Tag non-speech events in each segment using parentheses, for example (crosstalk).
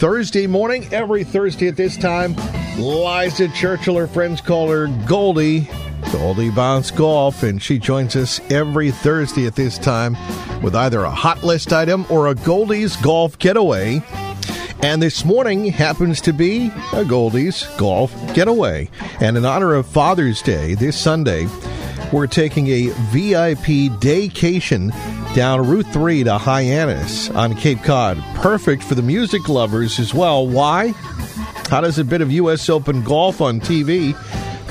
Thursday morning, every Thursday at this time. Liza Churchill, her friends call her Goldie. Goldie Bounce Golf, and she joins us every Thursday at this time with either a hot list item or a Goldie's Golf Getaway. And this morning happens to be a Goldie's Golf Getaway. And in honor of Father's Day this Sunday, we're taking a VIP daycation down Route 3 to Hyannis on Cape Cod. Perfect for the music lovers as well. Why? How does a bit of U.S. Open golf on TV,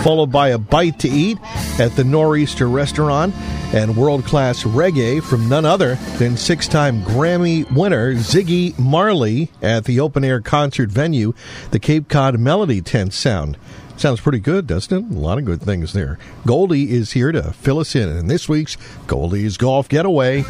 followed by a bite to eat at the Nor'easter restaurant, and world class reggae from none other than six time Grammy winner Ziggy Marley at the open air concert venue, the Cape Cod Melody Tent Sound. Sounds pretty good, doesn't it? A lot of good things there. Goldie is here to fill us in in this week's Goldie's Golf Getaway.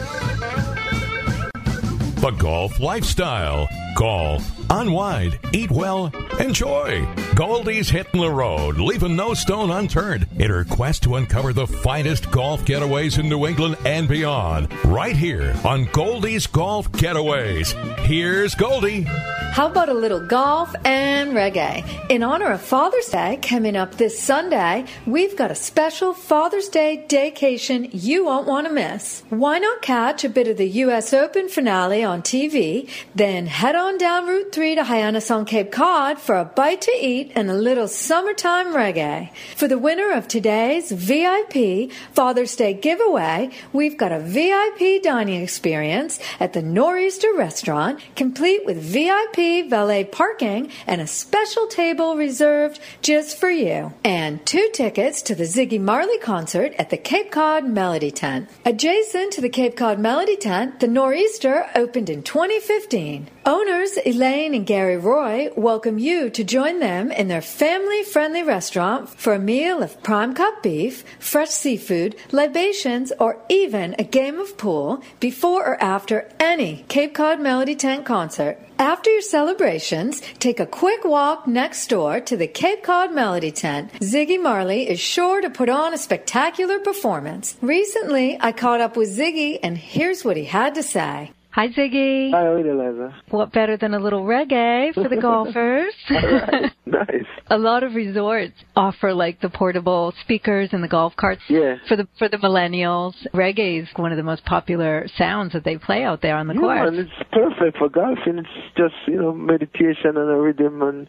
The golf lifestyle. Golf, unwind, eat well, enjoy. Goldie's hitting the road, leaving no stone unturned in her quest to uncover the finest golf getaways in New England and beyond. Right here on Goldie's Golf Getaways. Here's Goldie. How about a little golf and reggae? In honor of Father's Day coming up this Sunday, we've got a special Father's Day daycation you won't want to miss. Why not catch a bit of the U.S. Open finale on TV, then head on down Route 3 to Hyannis on Cape Cod for a bite to eat and a little summertime reggae. For the winner of today's VIP Father's Day giveaway, we've got a VIP dining experience at the Nor'easter restaurant, complete with VIP valet parking and a special table reserved just for you. And two tickets to the Ziggy Marley concert at the Cape Cod Melody Tent. Adjacent to the Cape Cod Melody Tent, the Nor'easter opened in 2015. Owners Elaine and Gary Roy welcome you to join them in their family friendly restaurant for a meal of prime cut beef, fresh seafood, libations, or even a game of pool before or after any Cape Cod Melody Tent concert. After your celebrations, take a quick walk next door to the Cape Cod Melody Tent. Ziggy Marley is sure to put on a spectacular performance. Recently, I caught up with Ziggy, and here's what he had to say. Hi, Ziggy. Hi, how are you, Liza? What better than a little reggae for the (laughs) golfers? right. (laughs) Nice. A lot of resorts offer like the portable speakers and the golf carts. Yeah. For the for the millennials, reggae is one of the most popular sounds that they play out there on the yeah, course. Man, it's perfect for golfing. It's just you know meditation and a rhythm and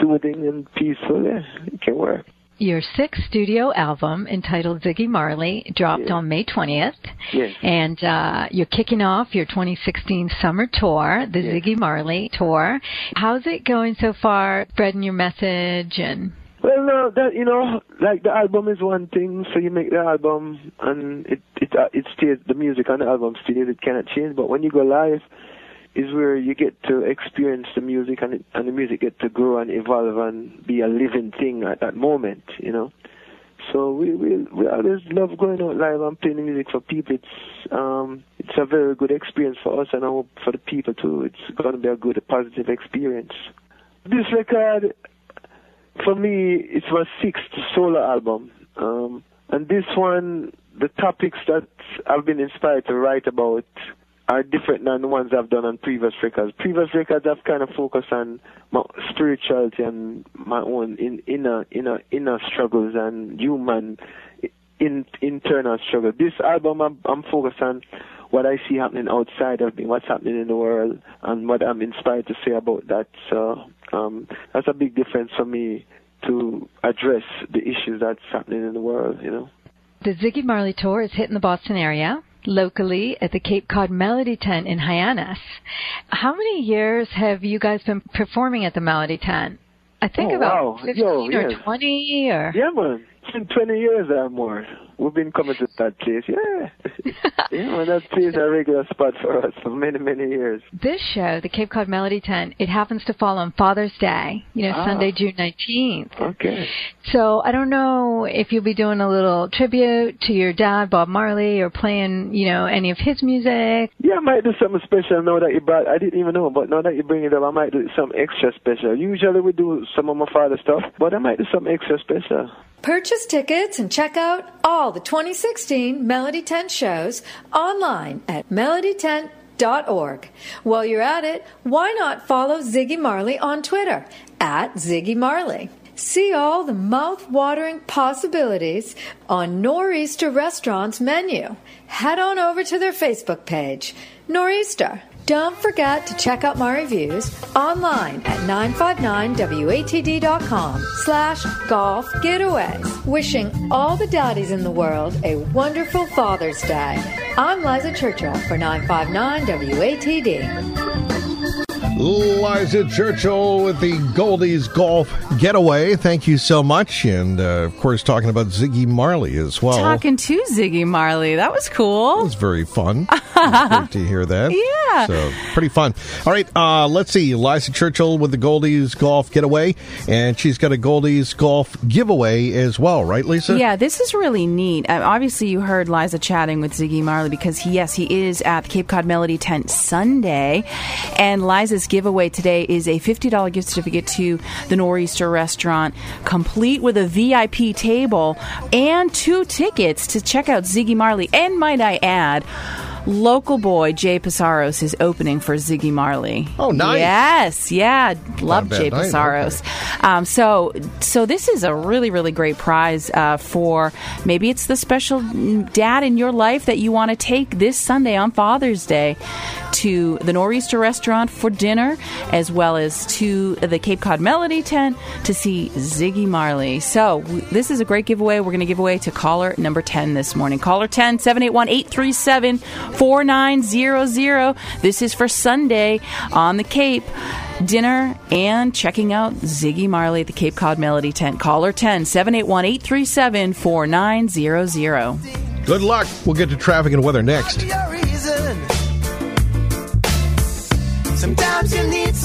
soothing and peaceful. Yeah, it can work. Your sixth studio album, entitled Ziggy Marley, dropped Yeah. on May 20th. Yes. And uh, you're kicking off your 2016 summer tour, the Yes. Ziggy Marley tour. How's it going so far, spreading your message and Well, no, that you know, like the album is one thing. So you make the album, and it it uh, it stays. The music on the album stays. It cannot change. But when you go live, is where you get to experience the music, and and the music get to grow and evolve and be a living thing at that moment. You know. So we we we always love going out live and playing music for people. It's um it's a very good experience for us, and I hope for the people too. It's going to be a good, a positive experience. This record for me, it's my sixth solo album. Um, and this one, the topics that I've been inspired to write about are different than the ones I've done on previous records. Previous records I've kind of focused on my spirituality and my own in, inner inner inner struggles and human in, internal struggle. This album I'm, I'm focused on what I see happening outside of me, what's happening in the world, and what I'm inspired to say about that. So um, that's a big difference for me to address the issues that's happening in the world. You know. The Ziggy Marley tour is hitting the Boston area locally at the Cape Cod Melody Tent in Hyannis. How many years have you guys been performing at the Melody Tent? I think Oh, about wow. 15 Yo, or yes. 20 or Yeah, man. It's been 20 years or more. We've been coming to that place. Yeah. (laughs) yeah, man. That place is a regular spot for us for many, many years. This show, the Cape Cod Melody Tent, it happens to fall on Father's Day, you know, Ah. Sunday, June 19th. Okay. So I don't know if you'll be doing a little tribute to your dad, Bob Marley, or playing, you know, any of his music. Yeah, I might do something special now that you brought. I didn't even know, but now that you bring it up, I might do some extra special. Usually we do some of my father's stuff, but I might do some extra special. Purchase tickets and check out all the 2016 Melody Tent shows online at ziggymarley.org. While you're at it, why not follow Ziggy Marley on Twitter at Ziggy Marley? See all the mouth-watering possibilities on Nor'easter Restaurant's menu. Head on over to their Facebook page, Nor'easter. Don't forget to check out my reviews online at 959watd.com slash golf getaways. Wishing all the daddies in the world a wonderful Father's Day. I'm Liza Churchill for 959 WATD. Liza Churchill with the Goldies Golf Getaway. Thank you so much. And, uh, of course, talking about Ziggy Marley as well. Talking to Ziggy Marley. That was cool. It was very fun. was great to hear that. (laughs) Yeah. So, pretty fun. All right, uh, let's see. Liza Churchill with the Goldies Golf Getaway. And she's got a Goldies Golf giveaway as well, right, Lisa? Yeah, this is really neat. Uh, obviously, you heard Liza chatting with Ziggy Marley because, he, yes, he is at the Cape Cod Melody Tent Sunday. And Liza's giveaway today is a $50 gift certificate to the Nor'easter restaurant, complete with a VIP table and two tickets to check out Ziggy Marley. And might I add, local boy Jay Psaros is opening for Ziggy Marley. Oh, nice. Yes, yeah, love Jay night, Psaros. Um, so, so this is a really, really great prize uh, for maybe it's the special dad in your life that you want to take this Sunday on Father's Day to the Nor'easter restaurant for dinner, as well as to the Cape Cod Melody tent to see Ziggy Marley. So, w- this is a great giveaway. We're going to give away to caller number 10 this morning. Caller 10 781 837 4900. This is for Sunday on the Cape dinner and checking out Ziggy Marley at the Cape Cod Melody tent. Caller 10 781 837 4900. Good luck. We'll get to traffic and weather next. Sometimes you need